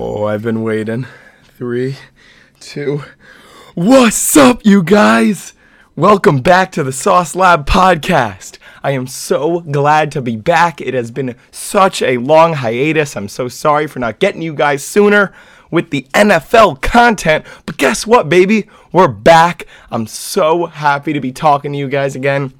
Oh, I've been waiting. Three, two. What's up, you guys? Welcome back to the Sauce Lab podcast. I am so glad to be back. It has been such a long hiatus. I'm so sorry for not getting you guys sooner with the NFL content. But guess what, baby? We're back. I'm so happy to be talking to you guys again.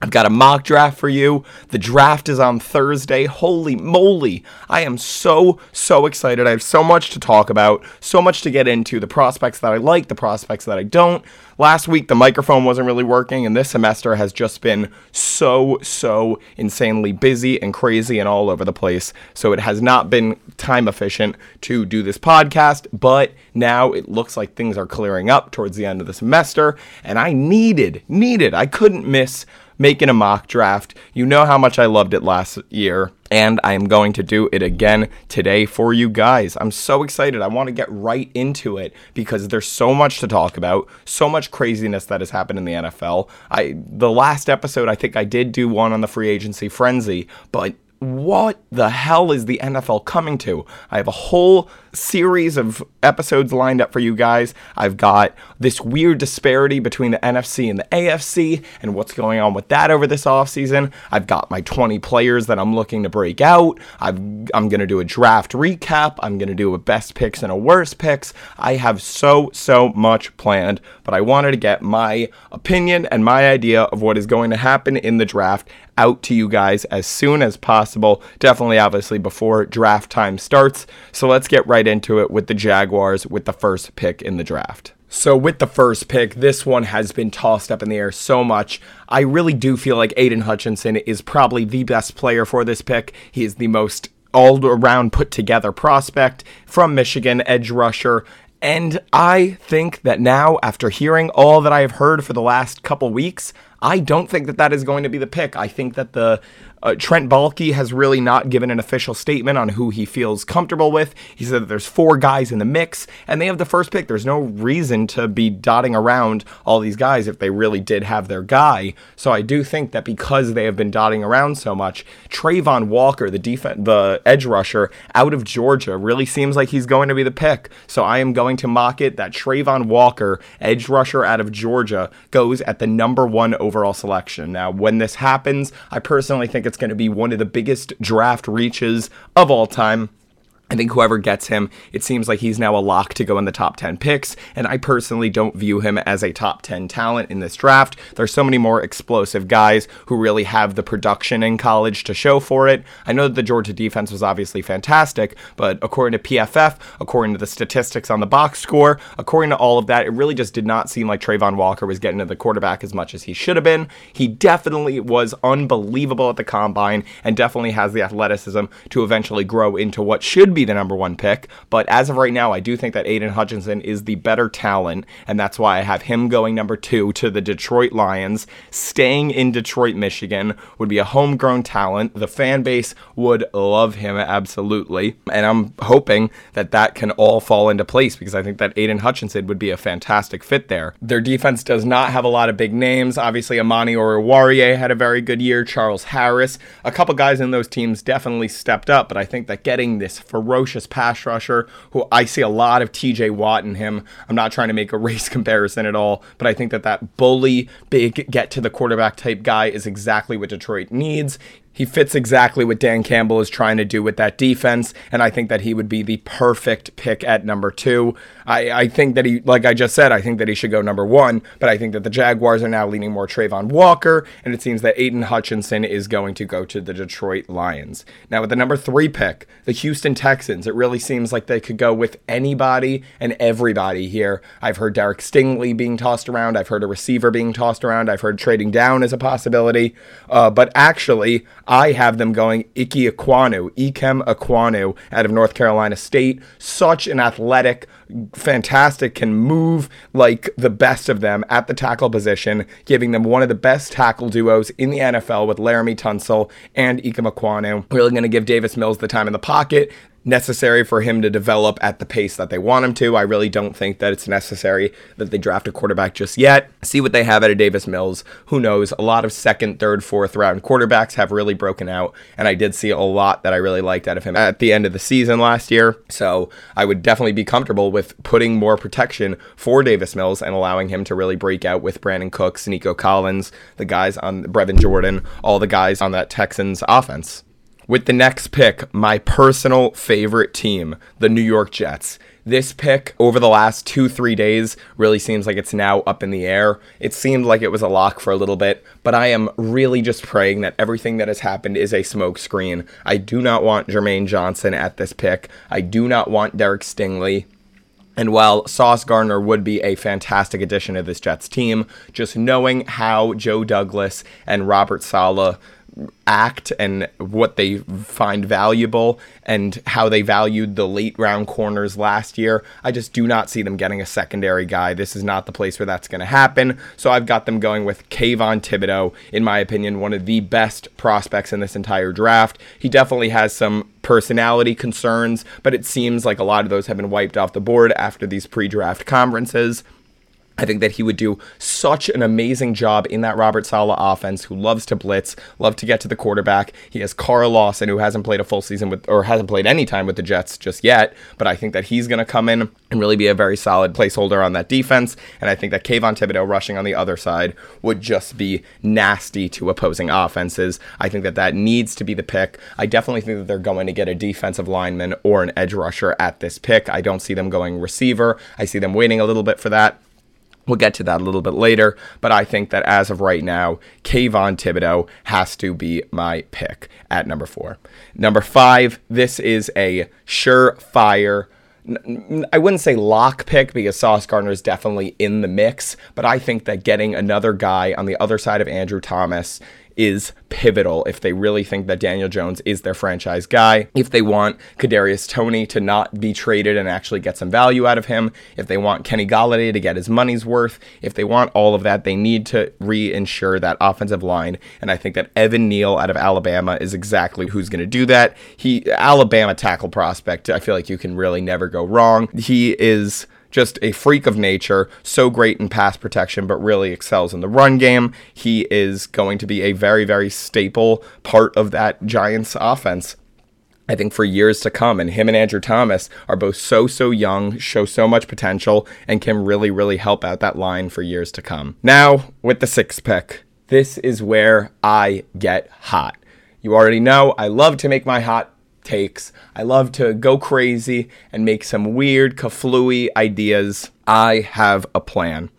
I've got a mock draft for you. The draft is on Thursday. Holy moly. I am so, so excited. I have so much to talk about, so much to get into the prospects that I like, the prospects that I don't. Last week, the microphone wasn't really working, and this semester has just been so, so insanely busy and crazy and all over the place. So it has not been time efficient to do this podcast, but now it looks like things are clearing up towards the end of the semester, and I needed, needed, I couldn't miss making a mock draft. You know how much I loved it last year, and I am going to do it again today for you guys. I'm so excited. I want to get right into it because there's so much to talk about, so much craziness that has happened in the NFL. I the last episode I think I did do one on the free agency frenzy, but what the hell is the NFL coming to? I have a whole series of episodes lined up for you guys. I've got this weird disparity between the NFC and the AFC and what's going on with that over this offseason. I've got my 20 players that I'm looking to break out. i am going to do a draft recap. I'm going to do a best picks and a worst picks. I have so, so much planned, but I wanted to get my opinion and my idea of what is going to happen in the draft out to you guys as soon as possible. Definitely, obviously, before draft time starts. So let's get right into it with the Jaguars with the first pick in the draft. So, with the first pick, this one has been tossed up in the air so much. I really do feel like Aidan Hutchinson is probably the best player for this pick. He is the most all around put together prospect from Michigan, edge rusher. And I think that now, after hearing all that I have heard for the last couple weeks, I don't think that that is going to be the pick. I think that the uh, Trent Baalke has really not given an official statement on who he feels comfortable with. He said that there's four guys in the mix, and they have the first pick. There's no reason to be dotting around all these guys if they really did have their guy. So I do think that because they have been dotting around so much, Travon Walker, the defense, the edge rusher out of Georgia, really seems like he's going to be the pick. So I am going to mock it that Travon Walker, edge rusher out of Georgia, goes at the number one overall selection. Now, when this happens, I personally think it's going to be one of the biggest draft reaches of all time. I think whoever gets him, it seems like he's now a lock to go in the top 10 picks, and I personally don't view him as a top 10 talent in this draft. There's so many more explosive guys who really have the production in college to show for it. I know that the Georgia defense was obviously fantastic, but according to PFF, according to the statistics on the box score, according to all of that, it really just did not seem like Travon Walker was getting to the quarterback as much as he should have been. He definitely was unbelievable at the combine and definitely has the athleticism to eventually grow into what should be be the number one pick. But as of right now, I do think that Aidan Hutchinson is the better talent, and that's why I have him going number two to the Detroit Lions. Staying in Detroit, Michigan would be a homegrown talent. The fan base would love him absolutely, and I'm hoping that that can all fall into place because I think that Aidan Hutchinson would be a fantastic fit there. Their defense does not have a lot of big names. Obviously, Amani Oruwariye had a very good year. Charles Harris, a couple guys in those teams definitely stepped up, but I think that getting this for ferocious pass rusher who I see a lot of TJ Watt in him. I'm not trying to make a race comparison at all, but I think that that bully, big, get to the quarterback type guy is exactly what Detroit needs. He fits exactly what Dan Campbell is trying to do with that defense, and I think that he would be the perfect pick at number two. I, I think that he, like I just said, I think that he should go number one, but I think that the Jaguars are now leaning more Travon Walker, and it seems that Aidan Hutchinson is going to go to the Detroit Lions. Now, with the number three pick, the Houston Texans, it really seems like they could go with anybody and everybody here. I've heard Derek Stingley being tossed around, I've heard a receiver being tossed around, I've heard trading down as a possibility, uh, but actually, I have them going Ike Ekwonu, Ikem Ekwonu out of North Carolina State. Such an athletic, fantastic, can move like the best of them at the tackle position, giving them one of the best tackle duos in the NFL with Laremy Tunsil and Ikem Ekwonu. Really going to give Davis Mills the time in the pocket necessary for him to develop at the pace that they want him to. I really don't think that it's necessary that they draft a quarterback just yet. See what they have out of Davis Mills. Who knows? A lot of second, third, fourth round quarterbacks have really broken out, and I did see a lot that I really liked out of him at the end of the season last year. So I would definitely be comfortable with putting more protection for Davis Mills and allowing him to really break out with Brandin Cooks, Nico Collins, the guys on Brevin Jordan, all the guys on that Texans offense. With the next pick, my personal favorite team, the New York Jets. This pick over the last two, three days really seems like it's now up in the air. It seemed like it was a lock for a little bit, but I am really just praying that everything that has happened is a smokescreen. I do not want Jermaine Johnson at this pick. I do not want Derek Stingley. And while Sauce Gardner would be a fantastic addition to this Jets team, just knowing how Joe Douglas and Robert Saleh act and what they find valuable and how they valued the late round corners last year. I just do not see them getting a secondary guy. This is not the place where that's going to happen. So I've got them going with Kayvon Thibodeaux, in my opinion, one of the best prospects in this entire draft. He definitely has some personality concerns, but it seems like a lot of those have been wiped off the board after these pre draft conferences. I think that he would do such an amazing job in that Robert Saleh offense, who loves to blitz, love to get to the quarterback. He has Carl Lawson, who hasn't played a full season with, or hasn't played any time with the Jets just yet, but I think that he's going to come in and really be a very solid placeholder on that defense. And I think that Kayvon Thibodeaux rushing on the other side would just be nasty to opposing offenses. I think that that needs to be the pick. I definitely think that they're going to get a defensive lineman or an edge rusher at this pick. I don't see them going receiver. I see them waiting a little bit for that. We'll get to that a little bit later, but I think that as of right now, Kayvon Thibodeaux has to be my pick at number four. Number five, this is a surefire. I wouldn't say lock pick because Sauce Gardner is definitely in the mix, but I think that getting another guy on the other side of Andrew Thomas is pivotal if they really think that Daniel Jones is their franchise guy. If they want Kadarius Toney to not be traded and actually get some value out of him, if they want Kenny Golladay to get his money's worth, if they want all of that, they need to reinsure that offensive line. And I think that Evan Neal out of Alabama is exactly who's going to do that. He Alabama tackle prospect. I feel like you can really never go wrong. He is just a freak of nature, so great in pass protection, but really excels in the run game. He is going to be a very, very staple part of that Giants offense. I think for years to come. And him and Andrew Thomas are both so, so young, show so much potential, and can really, really help out that line for years to come. Now, with the sixth pick, this is where I get hot. You already know I love to make my hot takes. I love to go crazy and make some weird, kaflooey ideas. I have a plan.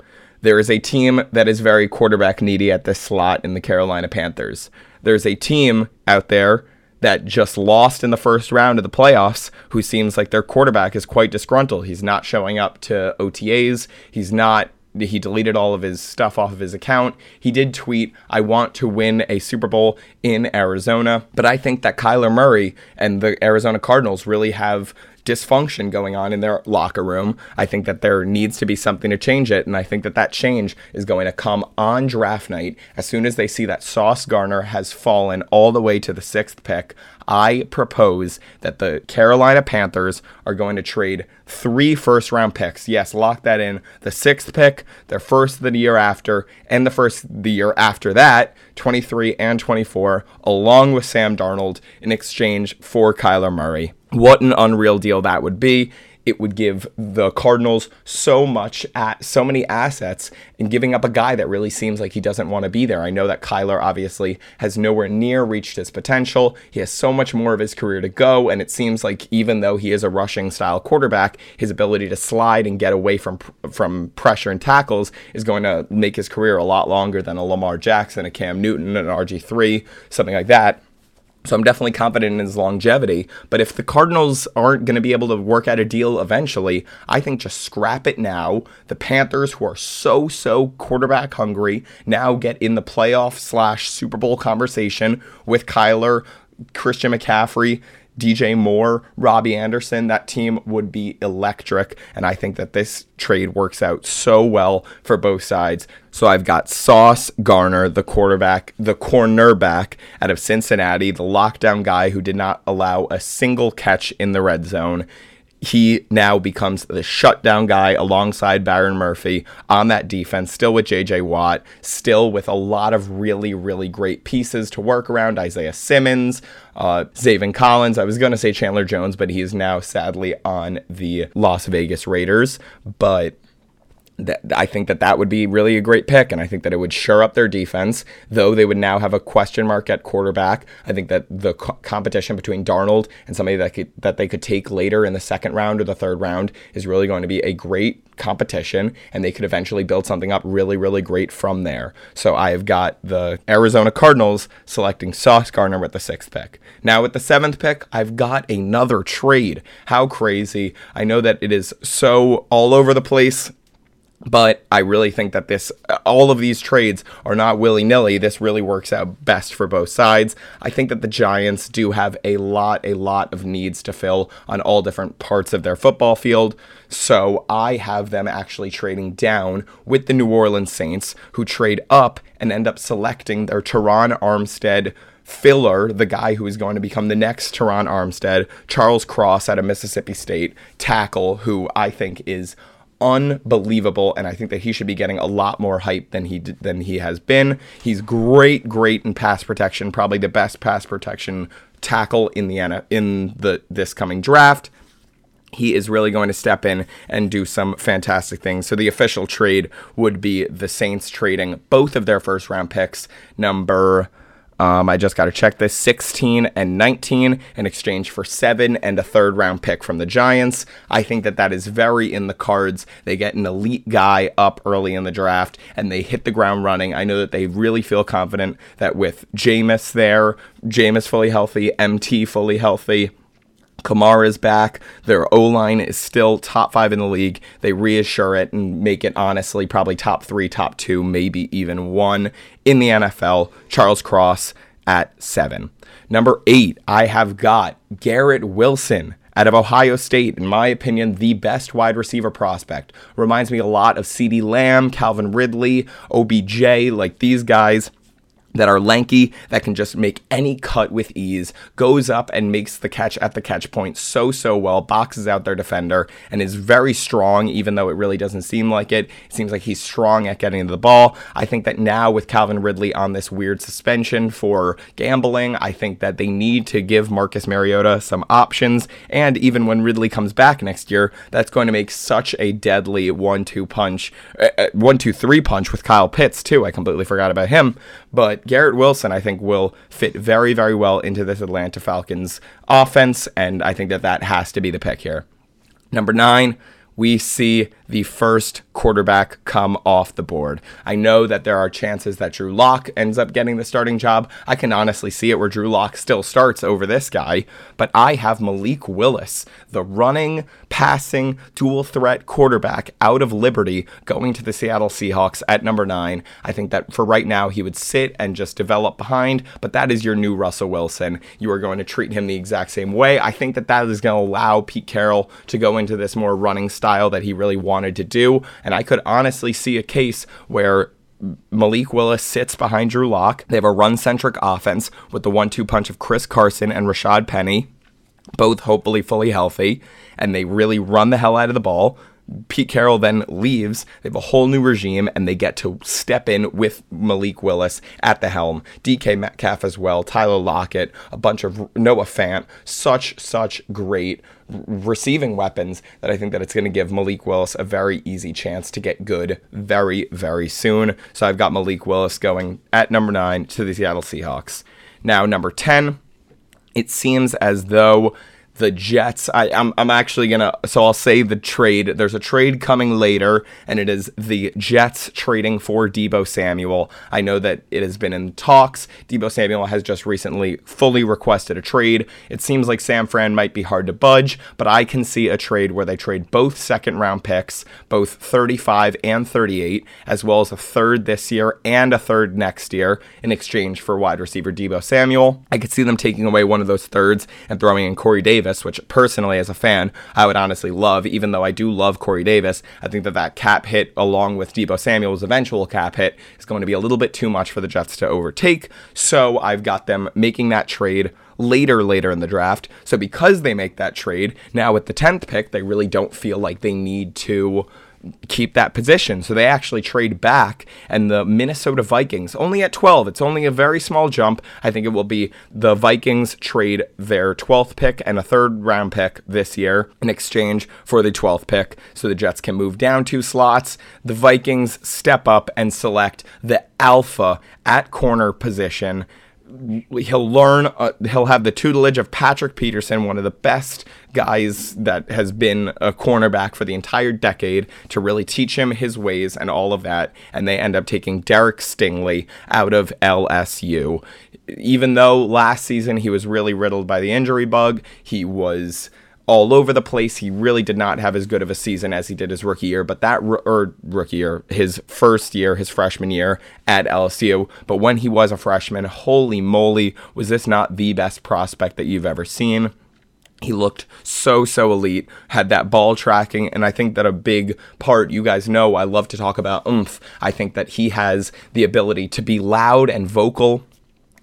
There is a team that is very quarterback needy at this slot in the Carolina Panthers. There's a team out there that just lost in the first round of the playoffs who seems like their quarterback is quite disgruntled. He's not showing up to OTAs. He's not he deleted all of his stuff off of his account. He did tweet, I want to win a Super Bowl in Arizona. But I think that Kyler Murray and the Arizona Cardinals really have dysfunction going on in their locker room. I think that there needs to be something to change it. And I think that that change is going to come on draft night as soon as they see that Sauce Gardner has fallen all the way to the sixth pick. I propose that the Carolina Panthers are going to trade three first round picks. Yes, lock that in. The sixth pick, their first the year after, and the first the year after that, 23 and 24, along with Sam Darnold in exchange for Kyler Murray. What an unreal deal that would be it would give the Cardinals so much at so many assets and giving up a guy that really seems like he doesn't want to be there. I know that Kyler obviously has nowhere near reached his potential. He has so much more of his career to go, and it seems like even though he is a rushing style quarterback, his ability to slide and get away from from pressure and tackles is going to make his career a lot longer than a Lamar Jackson, a Cam Newton, an RG3, something like that. So I'm definitely confident in his longevity. But if the Cardinals aren't going to be able to work out a deal eventually, I think just scrap it now. The Panthers, who are so, so quarterback hungry, now get in the playoff slash Super Bowl conversation with Kyler, Christian McCaffrey, DJ Moore, Robbie Anderson, that team would be electric. And I think that this trade works out so well for both sides. So I've got Sauce Gardner, the quarterback, the cornerback out of Cincinnati, the lockdown guy who did not allow a single catch in the red zone he now becomes the shutdown guy alongside Byron Murphy on that defense, still with JJ Watt, still with a lot of really, really great pieces to work around. Isaiah Simmons, uh, Zaven Collins. I was going to say Chandler Jones, but he is now sadly on the Las Vegas Raiders. But that I think that that would be really a great pick, and I think that it would shore up their defense. Though they would now have a question mark at quarterback, I think that the co- competition between Darnold and somebody that could, that they could take later in the second round or the third round is really going to be a great competition, and they could eventually build something up really, really great from there. So I have got the Arizona Cardinals selecting Sauce Gardner with the sixth pick. Now with the seventh pick, I've got another trade. How crazy! I know that it is so all over the place but I really think that this, all of these trades are not willy nilly. This really works out best for both sides. I think that the Giants do have a lot, a lot of needs to fill on all different parts of their football field. So I have them actually trading down with the New Orleans Saints, who trade up and end up selecting their Terron Armstead filler, the guy who is going to become the next Terron Armstead, Charles Cross out of Mississippi State, tackle, who I think is unbelievable, and I think that he should be getting a lot more hype than he than he has been. He's great, great in pass protection, probably the best pass protection tackle in the in the this coming draft. He is really going to step in and do some fantastic things. So the official trade would be the Saints trading both of their first round picks, number um, I just got to check this 16 and 19 in exchange for seven and a third round pick from the Giants. I think that that is very in the cards. They get an elite guy up early in the draft and they hit the ground running. I know that they really feel confident that with Jameis there, Jameis fully healthy, MT fully healthy, Kamara is back. Their O line is still top five in the league. They reassure it and make it honestly probably top three, top two, maybe even one in the NFL. Charles Cross at seven. Number eight, I have got Garrett Wilson out of Ohio State, in my opinion, the best wide receiver prospect. Reminds me a lot of CeeDee Lamb, Calvin Ridley, OBJ, like these guys that are lanky, that can just make any cut with ease, goes up and makes the catch at the catch point so, so well, boxes out their defender, and is very strong, even though it really doesn't seem like it. It seems like he's strong at getting to the ball. I think that now with Calvin Ridley on this weird suspension for gambling, I think that they need to give Marcus Mariota some options. And even when Ridley comes back next year, that's going to make such a deadly one two punch, uh, uh one two three punch with Kyle Pitts, too. I completely forgot about him. But Garrett Wilson, I think, will fit very, very well into this Atlanta Falcons offense, and I think that that has to be the pick here. Number nine, we see the first quarterback come off the board. I know that there are chances that Drew Lock ends up getting the starting job. I can honestly see it where Drew Lock still starts over this guy, but I have Malik Willis, the running, passing, dual threat quarterback out of Liberty, going to the Seattle Seahawks at number nine. I think that for right now, he would sit and just develop behind, but that is your new Russell Wilson. You are going to treat him the exact same way. I think that that is going to allow Pete Carroll to go into this more running style that he really wanted to do. And I could honestly see a case where Malik Willis sits behind Drew Lock. They have a run centric offense with the one two punch of Chris Carson and Rashaad Penny, both hopefully fully healthy, and they really run the hell out of the ball. Pete Carroll then leaves. They have a whole new regime, and they get to step in with Malik Willis at the helm. DK Metcalf as well, Tyler Lockett, a bunch of Noah Fant. Such, such great receiving weapons that I think that it's going to give Malik Willis a very easy chance to get good very, very soon. So I've got Malik Willis going at number nine to the Seattle Seahawks. Now, number 10, it seems as though the Jets. I, I'm, I'm actually gonna so I'll say the trade. There's a trade coming later, and it is the Jets trading for Deebo Samuel. I know that it has been in talks. Deebo Samuel has just recently fully requested a trade. It seems like Sam Fran might be hard to budge, but I can see a trade where they trade both second round picks, both 35 and 38, as well as a third this year and a third next year in exchange for wide receiver Deebo Samuel. I could see them taking away one of those thirds and throwing in Corey Davis, which personally, as a fan, I would honestly love, even though I do love Corey Davis. I think that that cap hit, along with Deebo Samuel's eventual cap hit, is going to be a little bit too much for the Jets to overtake. So I've got them making that trade later later in the draft. So because they make that trade, now with the 10th pick, they really don't feel like they need to keep that position. So they actually trade back, and the Minnesota Vikings, only at 12, it's only a very small jump. I think it will be the Vikings trade their 12th pick and a third round pick this year in exchange for the 12th pick. So the Jets can move down two slots. The Vikings step up and select the alpha at corner position he'll learn uh, he'll have the tutelage of Patrick Peterson one of the best guys that has been a cornerback for the entire decade to really teach him his ways and all of that and they end up taking Derek Stingley out of LSU even though last season he was really riddled by the injury bug he was all over the place. He really did not have as good of a season as he did his rookie year, but that or er, rookie year, his first year, his freshman year at LSU. But when he was a freshman, holy moly, was this not the best prospect that you've ever seen? He looked so, so elite, had that ball tracking, and I think that a big part, you guys know, I love to talk about oomph. I think that he has the ability to be loud and vocal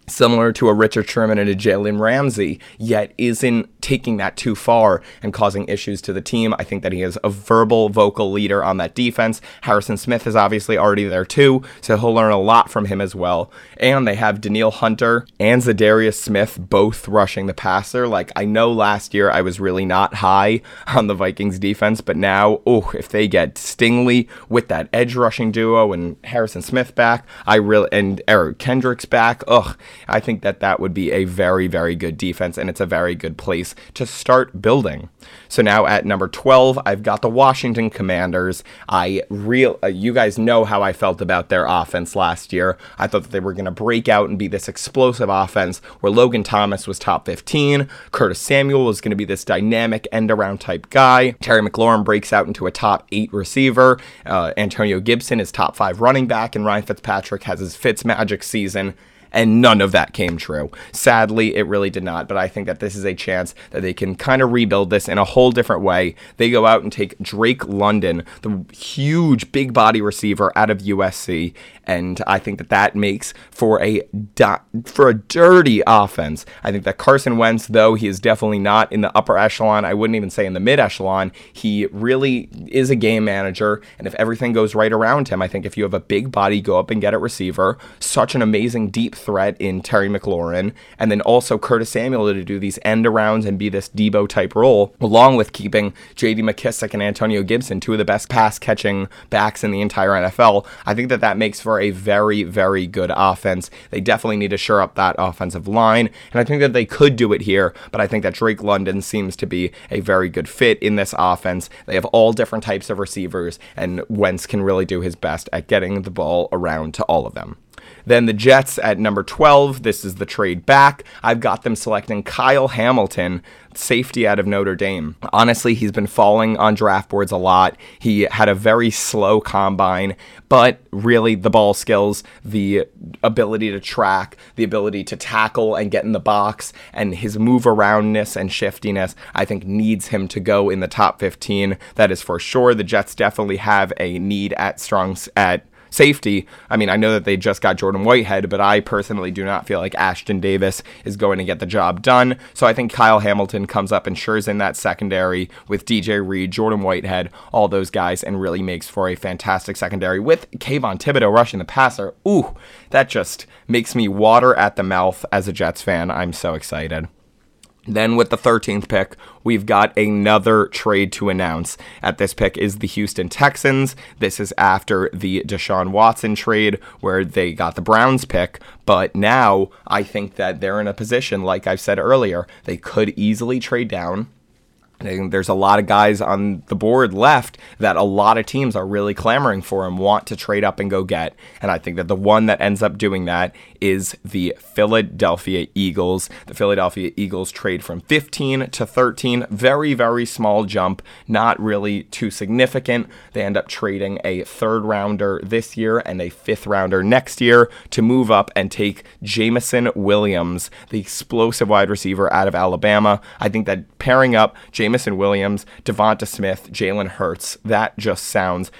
similar to a Richard Sherman and a Jalen Ramsey, yet isn't taking that too far and causing issues to the team. I think that he is a verbal, vocal leader on that defense. Harrison Smith is obviously already there too, so he'll learn a lot from him as well. And they have Danielle Hunter and Za'Darius Smith both rushing the passer. Like, I know last year I was really not high on the Vikings defense, but now, oh, if they get Stingley with that edge rushing duo and Harrison Smith back, I really, and Eric Kendricks back, ugh, I think that that would be a very, very good defense, and it's a very good place to start building. So now at number 12, I've got the Washington Commanders. I real uh, you guys know how I felt about their offense last year. I thought that they were going to break out and be this explosive offense where Logan Thomas was top 15, Curtis Samuel was going to be this dynamic end around type guy. Terry McLaurin breaks out into a top 8 receiver. Uh, Antonio Gibson is top 5 running back and Ryan Fitzpatrick has his Fitz magic season and none of that came true. Sadly, it really did not, but I think that this is a chance that they can kind of rebuild this in a whole different way. They go out and take Drake London, the huge big body receiver out of USC, and I think that that makes for a di- for a dirty offense. I think that Carson Wentz, though he is definitely not in the upper echelon, I wouldn't even say in the mid echelon. He really is a game manager, and if everything goes right around him, I think if you have a big body, go up and get a receiver. Such an amazing deep threat in Terry McLaurin, and then also Curtis Samuel to do these end arounds and be this Deebo type role, along with keeping J.D. McKissic and Antonio Gibson, two of the best pass catching backs in the entire NFL. I think that that makes for a very, very good offense. They definitely need to shore up that offensive line, and I think that they could do it here, but I think that Drake London seems to be a very good fit in this offense. They have all different types of receivers, and Wentz can really do his best at getting the ball around to all of them. Then the Jets at number 12. This is the trade back. I've got them selecting Kyle Hamilton, safety out of Notre Dame. Honestly, he's been falling on draft boards a lot. He had a very slow combine, but really the ball skills, the ability to track, the ability to tackle and get in the box, and his move aroundness and shiftiness, I think needs him to go in the top 15. That is for sure. The Jets definitely have a need at strong at safety, I mean, I know that they just got Jordan Whitehead, but I personally do not feel like Ashtyn Davis is going to get the job done. So I think Kyle Hamilton comes up and shures in that secondary with DJ Reed, Jordan Whitehead, all those guys, and really makes for a fantastic secondary with Kayvon Thibodeaux rushing the passer. Ooh, that just makes me water at the mouth as a Jets fan. I'm so excited. Then with the 13th pick, we've got another trade to announce. At this pick is the Houston Texans. This is after the Deshaun Watson trade where they got the Browns pick, but now I think that they're in a position like I've said earlier, they could easily trade down Think there's a lot of guys on the board left that a lot of teams are really clamoring for and want to trade up and go get. And I think that the one that ends up doing that is the Philadelphia Eagles. The Philadelphia Eagles trade from 15 to 13. Very, very small jump, not really too significant. They end up trading a third rounder this year and a fifth rounder next year to move up and take Jameson Williams, the explosive wide receiver out of Alabama. I think that pairing up Jameson Williams, Devonta Smith, Jalen Hurts, that just sounds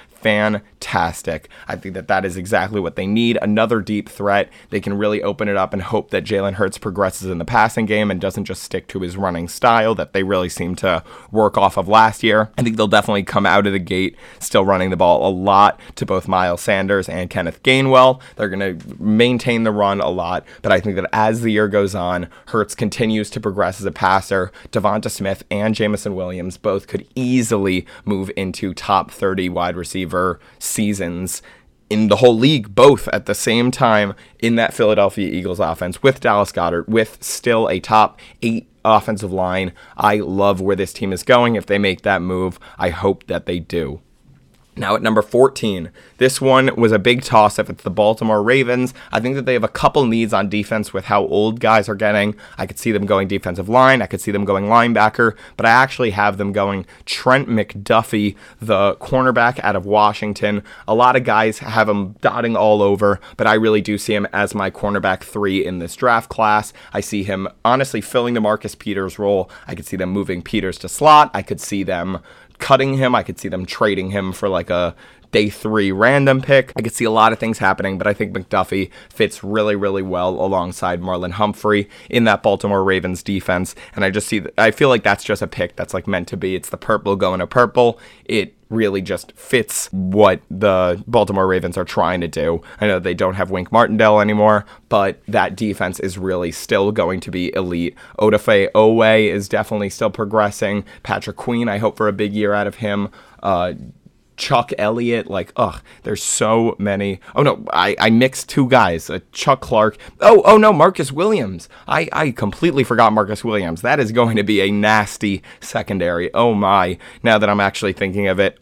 fantastic. I think that that is exactly what they need. Another deep threat. They can really open it up and hope that Jalen Hurts progresses in the passing game and doesn't just stick to his running style that they really seem to work off of last year. I think they'll definitely come out of the gate still running the ball a lot to both Miles Sanders and Kenneth Gainwell. They're going to maintain the run a lot, but I think that as the year goes on, Hurts continues to progress as a passer. Devonta Smith and Jameson Williams both could easily move into top 30 wide receiver seasons in the whole league, both at the same time in that Philadelphia Eagles offense with Dallas Goedert, with still a top eight offensive line. I love where this team is going. If they make that move, I hope that they do. Now at number 14, this one was a big toss up. It's the Baltimore Ravens. I think that they have a couple needs on defense with how old guys are getting. I could see them going defensive line. I could see them going linebacker, but I actually have them going Trent McDuffie, the cornerback out of Washington. A lot of guys have him dotting all over, but I really do see him as my cornerback three in this draft class. I see him honestly filling the Marcus Peters role. I could see them moving Peters to slot. I could see them cutting him. I could see them trading him for like a day three random pick. I could see a lot of things happening, but I think McDuffie fits really, really well alongside Marlon Humphrey in that Baltimore Ravens defense. And I just see, I feel like that's just a pick that's like meant to be. It's the purple going to purple. It really just fits what the Baltimore Ravens are trying to do. I know they don't have Wink Martindale anymore, but that defense is really still going to be elite. Odafe Oweh is definitely still progressing. Patrick Queen, I hope for a big year out of him. Uh, Chuck Elliott, like, ugh, there's so many. Oh no, I, I mixed two guys, uh, Chuck Clark. Oh, oh no, Marcus Williams. I, I completely forgot Marcus Williams. That is going to be a nasty secondary. Oh my. Now that I'm actually thinking of it,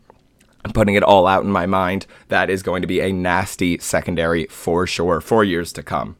I'm putting it all out in my mind. That is going to be a nasty secondary for sure for years to come.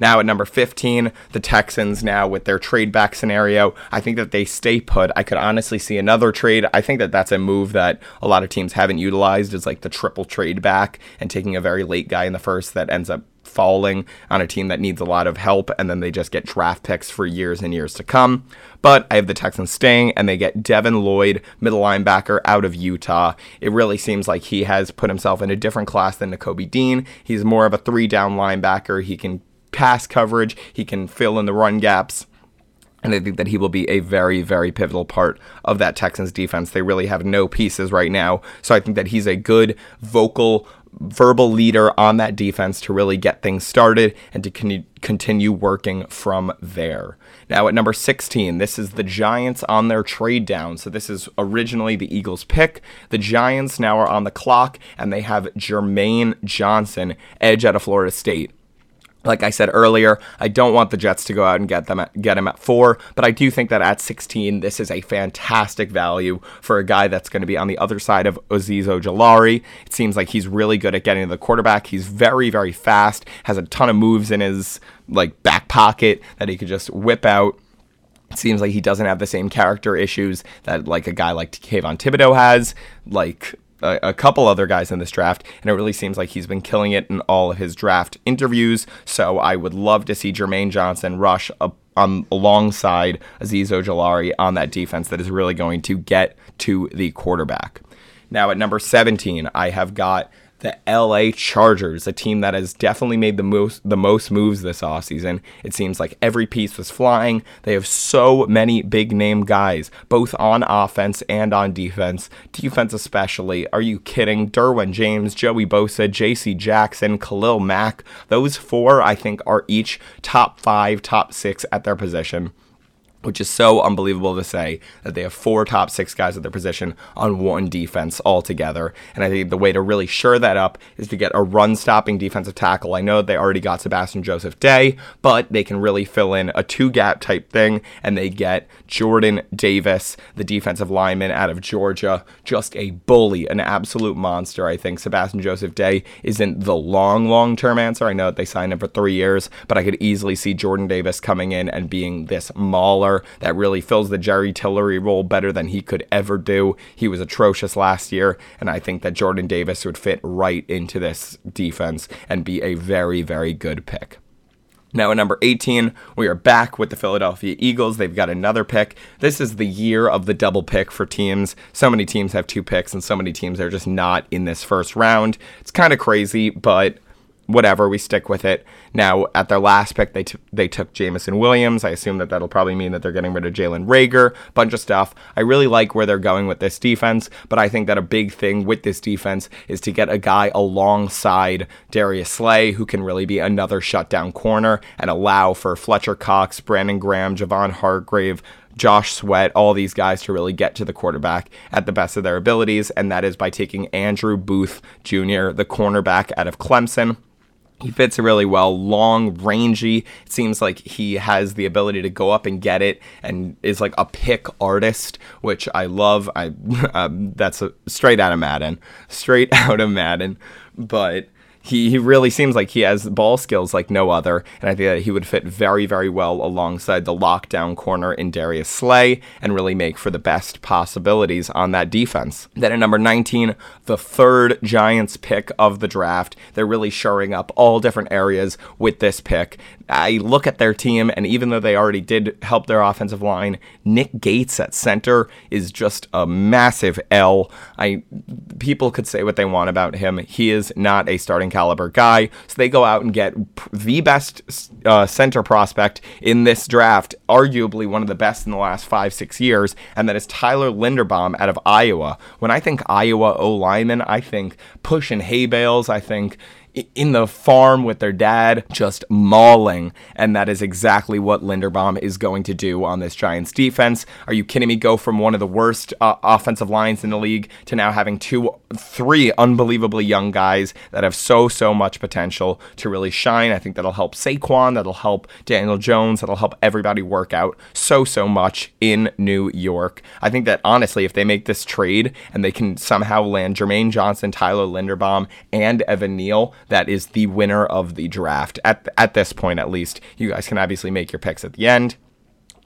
Now at number 15, the Texans now with their trade back scenario, I think that they stay put. I could honestly see another trade. I think that that's a move that a lot of teams haven't utilized is like the triple trade back and taking a very late guy in the first that ends up falling on a team that needs a lot of help, and then they just get draft picks for years and years to come. But I have the Texans staying, and they get Devin Lloyd, middle linebacker out of Utah. It really seems like he has put himself in a different class than Nakobe Dean. He's more of a three down linebacker. He can pass coverage, he can fill in the run gaps. And I think that he will be a very, very pivotal part of that Texans defense. They really have no pieces right now. So I think that he's a good vocal verbal leader on that defense to really get things started and to con- continue working from there. Now, at number 16, this is the Giants on their trade down. So, this is originally the Eagles' pick. The Giants now are on the clock and they have Jermaine Johnson, edge out of Florida State. Like I said earlier, I don't want the Jets to go out and get them at, get him at four, but I do think that at 16, this is a fantastic value for a guy that's going to be on the other side of Azeez Ojulari. It seems like he's really good at getting to the quarterback. He's very, very fast, has a ton of moves in his like back pocket that he could just whip out. It seems like he doesn't have the same character issues that like a guy like Kayvon Thibodeaux has. Like a, a, couple other guys in this draft, and it really seems like he's been killing it in all of his draft interviews. So I would love to see Jermaine Johnson rush up um, on alongside Azeez Ojulari on that defense that is really going to get to the quarterback. Now at number 17, I have got the LA Chargers, a team that has definitely made the most the most moves this offseason. It seems like every piece was flying. They have so many big name guys, both on offense and on defense. Defense especially. Are you kidding? Derwin James, Joey Bosa, JC Jackson, Khalil Mack. Those four I think are each top 5, top 6 at their position. Which is so unbelievable to say that they have four top six guys at their position on one defense altogether. And I think the way to really shore that up is to get a run stopping defensive tackle. I know they already got Sebastian Joseph Day, but they can really fill in a two gap type thing, and they get Jordan Davis, the defensive lineman out of Georgia, just a bully, an absolute monster. I think Sebastian Joseph Day isn't the long, long term answer. I know that they signed him for three years, but I could easily see Jordan Davis coming in and being this mauler that really fills the Jerry Tillery role better than he could ever do. He was atrocious last year, and I think that Jordan Davis would fit right into this defense and be a very, very good pick. Now, at number 18, we are back with the Philadelphia Eagles. They've got another pick. This is the year of the double pick for teams. So many teams have two picks, and so many teams are just not in this first round. It's kind of crazy, but whatever, we stick with it. Now, at their last pick, they, t- they took Jameson Williams. I assume that that'll probably mean that they're getting rid of Jalen Reagor, bunch of stuff. I really like where they're going with this defense, but I think that a big thing with this defense is to get a guy alongside Darius Slay who can really be another shutdown corner and allow for Fletcher Cox, Brandon Graham, Javon Hargrave, Josh Sweat, all these guys to really get to the quarterback at the best of their abilities, and that is by taking Andrew Booth Jr., the cornerback out of Clemson. He fits really well, long, rangy. It seems like he has the ability to go up and get it, and is like a pick artist, which I love. I um, that's a, straight out of Madden, straight out of Madden. But he, he really seems like he has ball skills like no other, and I think that he would fit very, very well alongside the lockdown corner in Darius Slay and really make for the best possibilities on that defense. Then at number 19, the third Giants pick of the draft. They're really shoring up all different areas with this pick. I look at their team, and even though they already did help their offensive line, Nick Gates at center is just a massive L. I people could say what they want about him. He is not a starting caliber guy. So they go out and get the best uh, center prospect in this draft, arguably one of the best in the last five six years, and that is Tyler Linderbaum out of Iowa. When I think Iowa O lineman, I think pushing hay bales. I think in the farm with their dad, just mauling. And that is exactly what Linderbaum is going to do on this Giants defense. Are you kidding me? Go from one of the worst uh, offensive lines in the league to now having two, three unbelievably young guys that have so, so much potential to really shine. I think that'll help Saquon, that'll help Daniel Jones, that'll help everybody work out so, so much in New York. I think that honestly, if they make this trade and they can somehow land Jermaine Johnson, Tyler Linderbaum, and Evan Neal, that is the winner of the draft at at this point at least. You guys can obviously make your picks at the end.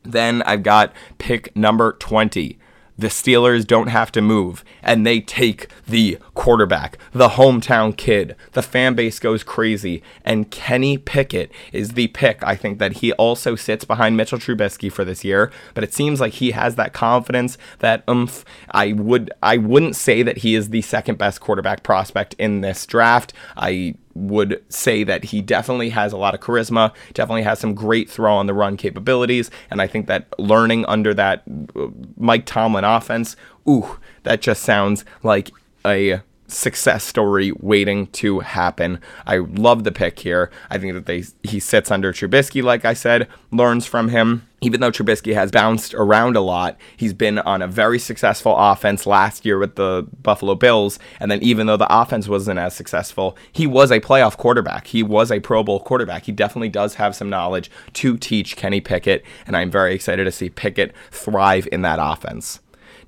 Then I've got pick number 20 the Steelers don't have to move and they take the quarterback, the hometown kid. The fan base goes crazy. And Kenny Pickett is the pick. I think that he also sits behind Mitchell Trubisky for this year, but it seems like he has that confidence, that umph. I would I wouldn't say that he is the second best quarterback prospect in this draft. I would say that he definitely has a lot of charisma, definitely has some great throw on the run capabilities, and I think that learning under that uh, Mike Tomlin offense, ooh, that just sounds like a success story waiting to happen. I love the pick here. I think that they he sits under Trubisky, like I said, learns from him. Even though Trubisky has bounced around a lot, he's been on a very successful offense last year with the Buffalo Bills. And then, even though the offense wasn't as successful, he was a playoff quarterback. He was a Pro Bowl quarterback. He definitely does have some knowledge to teach Kenny Pickett. And I'm very excited to see Pickett thrive in that offense.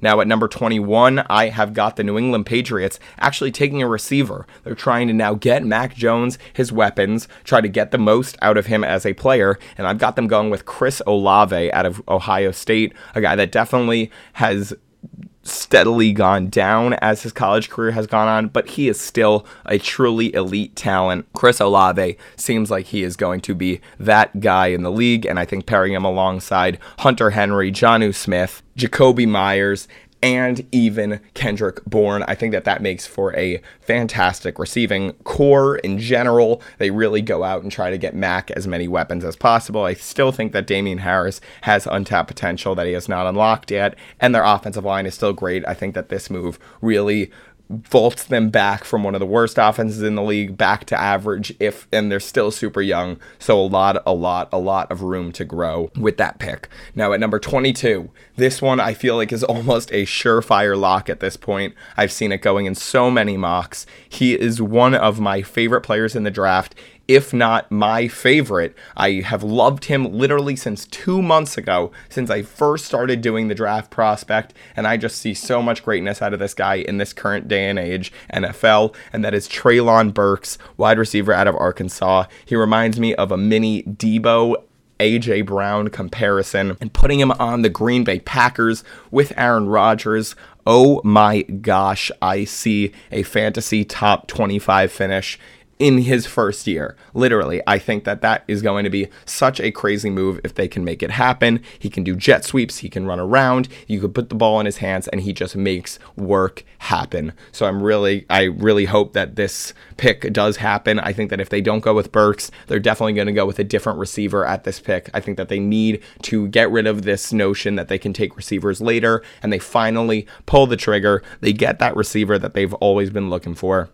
Now, at number 21, I have got the New England Patriots actually taking a receiver. They're trying to now get Mac Jones his weapons, try to get the most out of him as a player, and I've got them going with Chris Olave out of Ohio State, a guy that definitely has steadily gone down as his college career has gone on, but he is still a truly elite talent. Chris Olave seems like he is going to be that guy in the league, and I think pairing him alongside Hunter Henry, Jonnu Smith, Jakobi Meyers, and even Kendrick Bourne. I think that that makes for a fantastic receiving corps in general. They really go out and try to get Mac as many weapons as possible. I still think that Damien Harris has untapped potential that he has not unlocked yet, and their offensive line is still great. I think that this move really vaults them back from one of the worst offenses in the league back to average if and they're still super young. So a lot a lot a lot of room to grow with that pick. Now at number 22 this one i feel like is almost a surefire lock at this point. I've seen it going in so many mocks. He is one of my favorite players in the draft if not my favorite. I have loved him literally since two months ago, since I first started doing the draft prospect, and I just see so much greatness out of this guy in this current day and age NFL, and that is Treylon Burks, wide receiver out of Arkansas. He reminds me of a mini Deebo AJ Brown comparison and putting him on the Green Bay Packers with Aaron Rodgers. Oh my gosh, I see a fantasy top 25 finish in his first year. Literally, I think that that is going to be such a crazy move if they can make it happen. He can do jet sweeps, he can run around, you could put the ball in his hands and he just makes work happen. So I'm really I really hope that this pick does happen. I think that if they don't go with Burks, they're definitely going to go with a different receiver at this pick. I think that they need to get rid of this notion that they can take receivers later and they finally pull the trigger. They get that receiver that they've always been looking for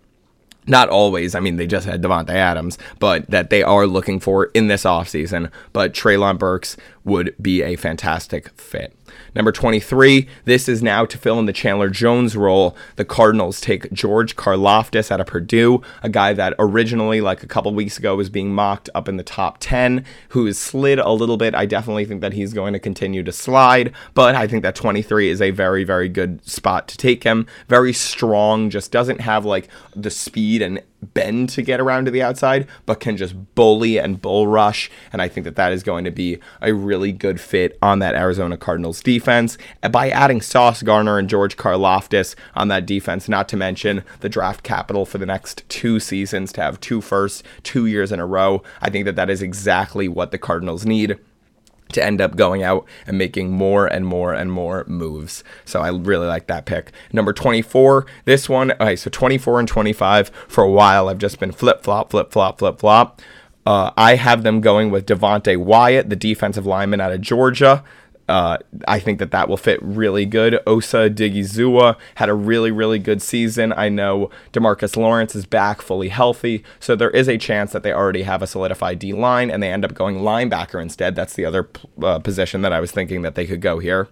not always. I mean, they just had Davante Adams, but that they are looking for in this offseason. But Treylon Burks would be a fantastic fit. Number 23, this is now to fill in the Chandler Jones role. The Cardinals take George Karlaftis out of Purdue, a guy that originally, like a couple weeks ago, was being mocked up in the top 10, who has slid a little bit. I definitely think that he's going to continue to slide, but I think that 23 is a very, very good spot to take him. Very strong, just doesn't have like the speed and bend to get around to the outside, but can just bully and bull rush. And I think that that is going to be a really good fit on that Arizona Cardinals defense. And by adding Sauce Gardner and George Karlaftis on that defense, not to mention the draft capital for the next two seasons to have two firsts, two years in a row, I think that that is exactly what the Cardinals need to end up going out and making more and more and more moves. So I really like that pick. Number 24, this one, okay, so 24 and 25 for a while I've just been flip flop, flip flop, flip flop. Uh, I have them going with Devonte Wyatt, the defensive lineman out of Georgia. Uh, I think that that will fit really good. Osa Odighizuwa had a really, really good season. I know Demarcus Lawrence is back fully healthy, so there is a chance that they already have a solidified D line and they end up going linebacker instead. That's the other uh, position that I was thinking that they could go here.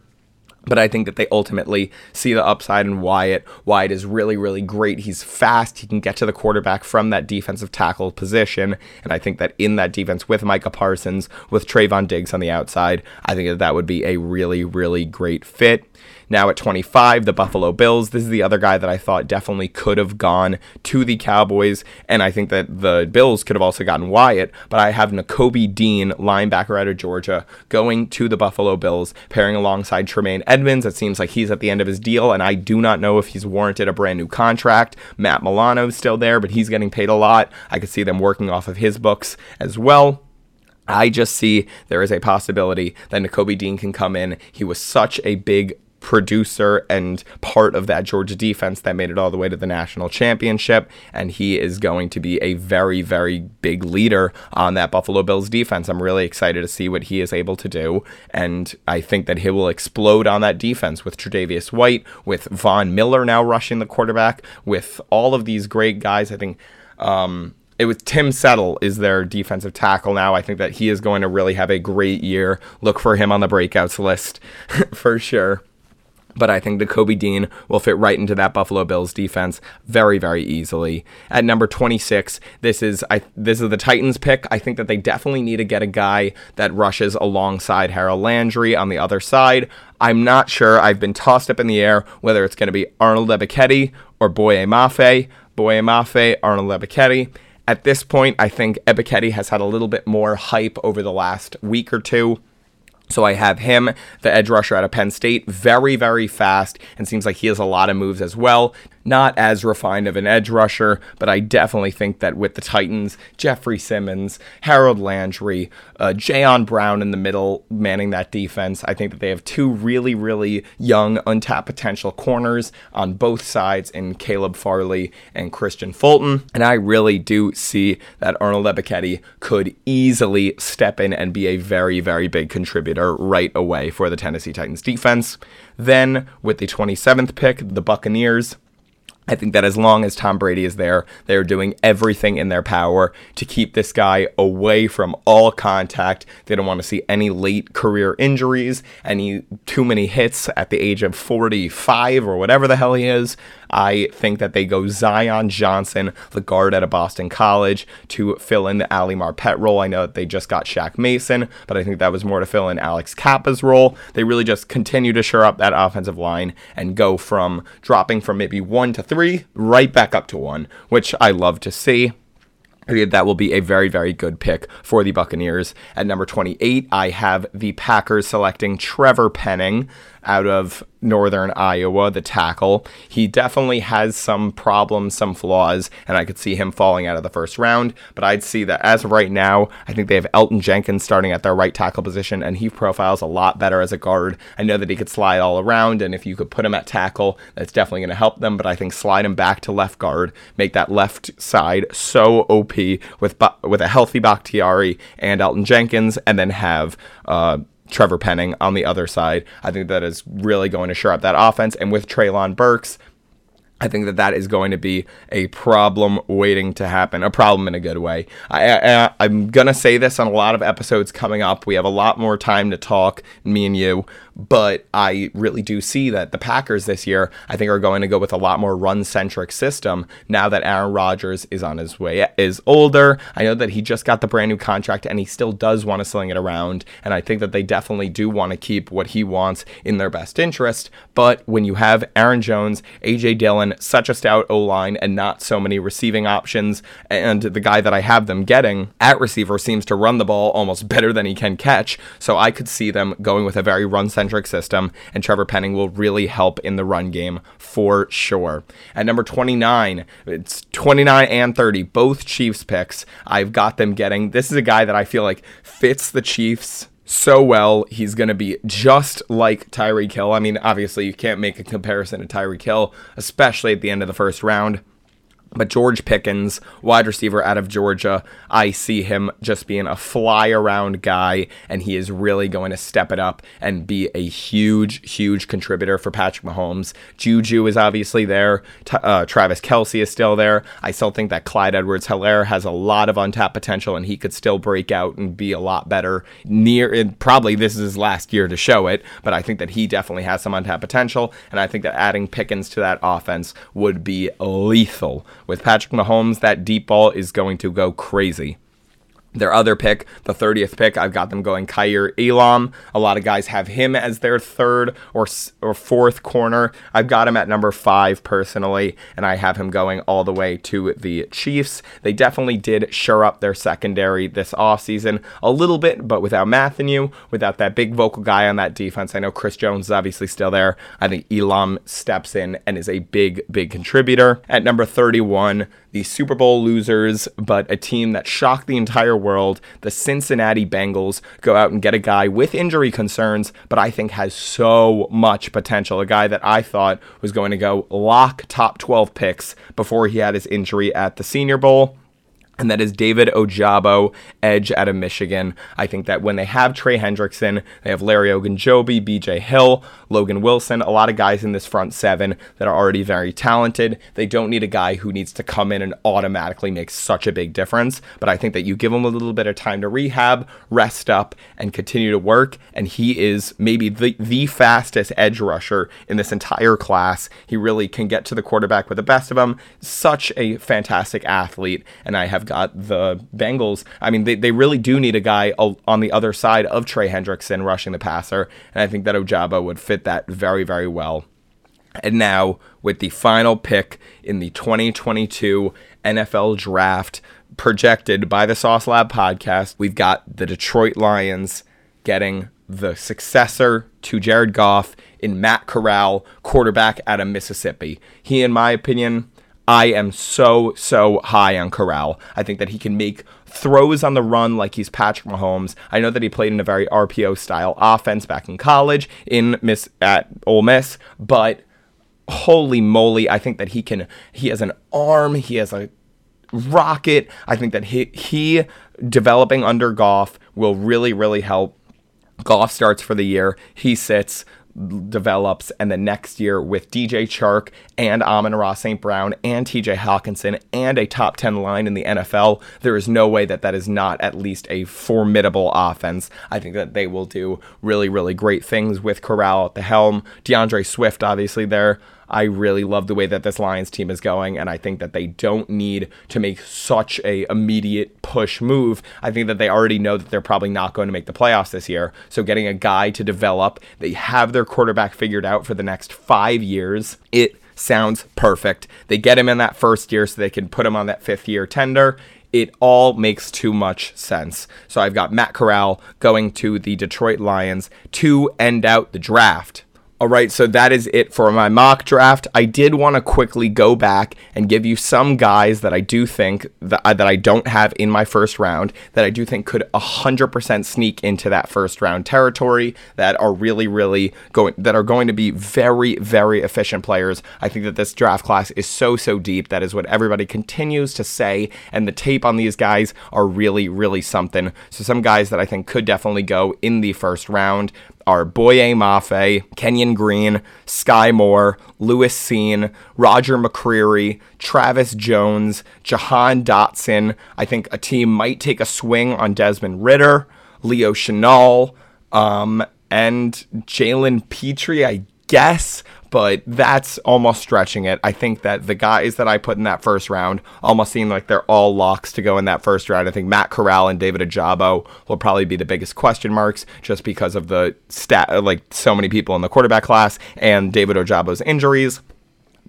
But I think that they ultimately see the upside in Wyatt. Wyatt is really, really great. He's fast. He can get to the quarterback from that defensive tackle position. And I think that in that defense with Micah Parsons, with Trevon Diggs on the outside, I think that that would be a really, really great fit. Now at 25, the Buffalo Bills. This is the other guy that I thought definitely could have gone to the Cowboys, and I think that the Bills could have also gotten Wyatt, but I have Nakobe Dean, linebacker out of Georgia, going to the Buffalo Bills, pairing alongside Tremaine Edmunds. It seems like he's at the end of his deal, and I do not know if he's warranted a brand new contract. Matt Milano's still there, but he's getting paid a lot. I could see them working off of his books as well. I just see there is a possibility that Nakobe Dean can come in. He was such a big producer and part of that Georgia defense that made it all the way to the national championship. And he is going to be a very, very big leader on that Buffalo Bills defense. I'm really excited to see what he is able to do. And I think that he will explode on that defense with Tre'Davious White, with Von Miller now rushing the quarterback, with all of these great guys. I think. Um, it was Tim Settle is their defensive tackle now. I think that he is going to really have a great year. Look for him on the breakouts list for sure but I think Nakobe Dean will fit right into that Buffalo Bills defense very, very easily. At number 26, this is I this is the Titans pick. I think that they definitely need to get a guy that rushes alongside Harold Landry on the other side. I'm not sure. I've been tossed up in the air whether it's going to be Arnold Ebiketie or Boye Mafe. Boye Mafe, Arnold Ebiketie. At this point, I think Ebiketie has had a little bit more hype over the last week or two. So I have him, the edge rusher out of Penn State, very, very fast, and seems like he has a lot of moves as well not as refined of an edge rusher, but I definitely think that with the Titans, Jeffrey Simmons, Harold Landry, uh, Jayon Brown in the middle manning that defense, I think that they have two really, really young, untapped potential corners on both sides in Caleb Farley and Kristian Fulton. And I really do see that Arnold Ebiketie could easily step in and be a very, very big contributor right away for the Tennessee Titans defense. Then with the 27th pick, the Buccaneers I think that as long as Tom Brady is there, they're doing everything in their power to keep this guy away from all contact. They don't want to see any late career injuries, any too many hits at the age of 45 or whatever the hell he is. I think that they go Zion Johnson, the guard at a Boston college, to fill in the Ali Marpet role. I know that they just got Shaq Mason, but I think that was more to fill in Alex Cappa's role. They really just continue to shore up that offensive line and go from dropping from maybe one to three right back up to one, which I love to see. That will be a very, very good pick for the Buccaneers. At number 28, I have the Packers selecting Trevor Penning out of Northern Iowa, the tackle. He definitely has some problems, some flaws, and I could see him falling out of the first round. But I'd see that as of right now, I think they have Elgton Jenkins starting at their right tackle position, and he profiles a lot better as a guard. I know that he could slide all around, and if you could put him at tackle, that's definitely going to help them. But I think slide him back to left guard, make that left side so OP with with a healthy Bakhtiari and Elgton Jenkins, and then have. Uh, Trevor Penning on the other side. I think that is really going to shore up that offense. And with Treylon Burks, I think that that is going to be a problem waiting to happen, a problem in a good way. I, I, am going to say this on a lot of episodes coming up. We have a lot more time to talk, me and you, but I really do see that the Packers this year, I think, are going to go with a lot more run centric system now that Aaron Rodgers is on his way, is older. I know that he just got the brand new contract and he still does want to sling it around. And I think that they definitely do want to keep what he wants in their best interest. But when you have Aaron Jones, AJ Dillon, such a stout O line, and not so many receiving options, and the guy that I have them getting at receiver seems to run the ball almost better than he can catch. So I could see them going with a very run centric centric system, and Trevor Penning will really help in the run game for sure. At number 29, it's 29 and 30, both Chiefs picks. I've got them getting. This is a guy that I feel like fits the Chiefs so well. He's going to be just like Tyreek Hill. I mean, obviously, you can't make a comparison to Tyreek Hill, especially at the end of the first round. But George Pickens, wide receiver out of Georgia, I see him just being a fly around guy, and he is really going to step it up and be a huge, huge contributor for Patrick Mahomes. Juju is obviously there. Uh, Travis Kelce is still there. I still think that Clyde Edwards Helaire has a lot of untapped potential, and he could still break out and be a lot better. Near, probably this is his last year to show it, but I think that he definitely has some untapped potential, and I think that adding Pickens to that offense would be lethal with Patrick Mahomes, that deep ball is going to go crazy. Their other pick, the 30th pick, I've got them going Kaiir Elam. A lot of guys have him as their third or or fourth corner. I've got him at number five personally, and I have him going all the way to the Chiefs. They definitely did shore up their secondary this offseason a little bit, but without Mathieu, without that big vocal guy on that defense. I know Chris Jones is obviously still there. I think Elam steps in and is a big, big contributor. At number 31, the Super Bowl losers, but a team that shocked the entire world. The Cincinnati Bengals go out and get a guy with injury concerns, but I think has so much potential. A guy that I thought was going to go lock top 12 picks before he had his injury at the Senior Bowl and that is David Ojabo, edge out of Michigan. I think that when they have Trey Hendrickson, they have Larry Ogunjobi, BJ Hill, Logan Wilson, a lot of guys in this front seven that are already very talented. They don't need a guy who needs to come in and automatically make such a big difference. But I think that you give him a little bit of time to rehab, rest up, and continue to work. And he is maybe the, the fastest edge rusher in this entire class. He really can get to the quarterback with the best of them. Such a fantastic athlete. And I have got the Bengals. I mean, they, they really do need a guy on the other side of Trey Hendrickson rushing the passer. And I think that Ojabo would fit that very, very well. And now, with the final pick in the 2022 NFL Draft, projected by the Sauce Lab podcast, we've got the Detroit Lions getting the successor to Jared Goff in Matt Corral, quarterback out of Mississippi. He, in my opinion, I am so, so high on Corral. I think that he can make throws on the run like he's Patrick Mahomes. I know that he played in a very RPO style offense back in college in Miss at Ole Miss, but holy moly, I think that he can he has an arm, he has a rocket. I think that he he developing under Goff will really really help. Goff starts for the year. He sits develops, and the next year with DJ Chark and Amon-Ra St. Brown and TJ Hockenson and a top 10 line in the NFL, there is no way that that is not at least a formidable offense. I think that they will do really, really great things with Corral at the helm. D'Andre Swift, obviously, there. I really love the way that this Lions team is going, and I think that they don't need to make such a immediate push move. I think that they already know that they're probably not going to make the playoffs this year. So getting a guy to develop, they have their quarterback figured out for the next five years. It sounds perfect. They get him in that first year so they can put him on that fifth year tender. It all makes too much sense. So I've got Matt Corral going to the Detroit Lions to end out the draft. All right, so that is it for my mock draft. I did want to quickly go back and give you some guys that I do think that, uh, that I don't have in my first round that I do think could 100% sneak into that first round territory that are really really going that are going to be very very efficient players. I think that this draft class is so so deep that is what everybody continues to say and the tape on these guys are really really something. So some guys that I think could definitely go in the first round are Boye Mafe, Kenyon Green, Skyy Moore, Lewis Cine, Roger McCreary, Travis Jones, Jahan Dotson. I think a team might take a swing on Desmond Ridder, Leo Chenal, um, and Jalen Pitre, I guess but that's almost stretching it. I think that the guys that I put in that first round almost seem like they're all locks to go in that first round. I think Matt Corral and David Ojabo will probably be the biggest question marks just because of the stat, like so many people in the quarterback class and David Ojabo's injuries.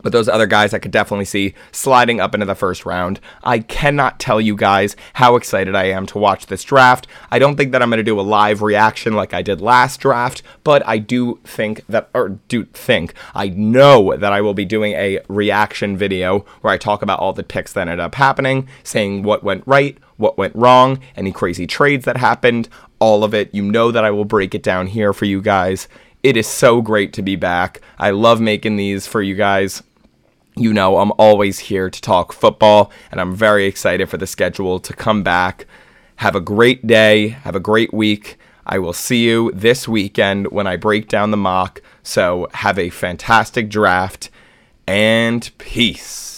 But those other guys I could definitely see sliding up into the first round. I cannot tell you guys how excited I am to watch this draft. I don't think that I'm going to do a live reaction like I did last draft, but I do think that, or do think, I know that I will be doing a reaction video where I talk about all the picks that ended up happening, saying what went right, what went wrong, any crazy trades that happened, all of it. You know that I will break it down here for you guys. It is so great to be back. I love making these for you guys you know, I'm always here to talk football, and I'm very excited for the schedule to come back. Have a great day. Have a great week. I will see you this weekend when I break down the mock. So, have a fantastic draft and peace.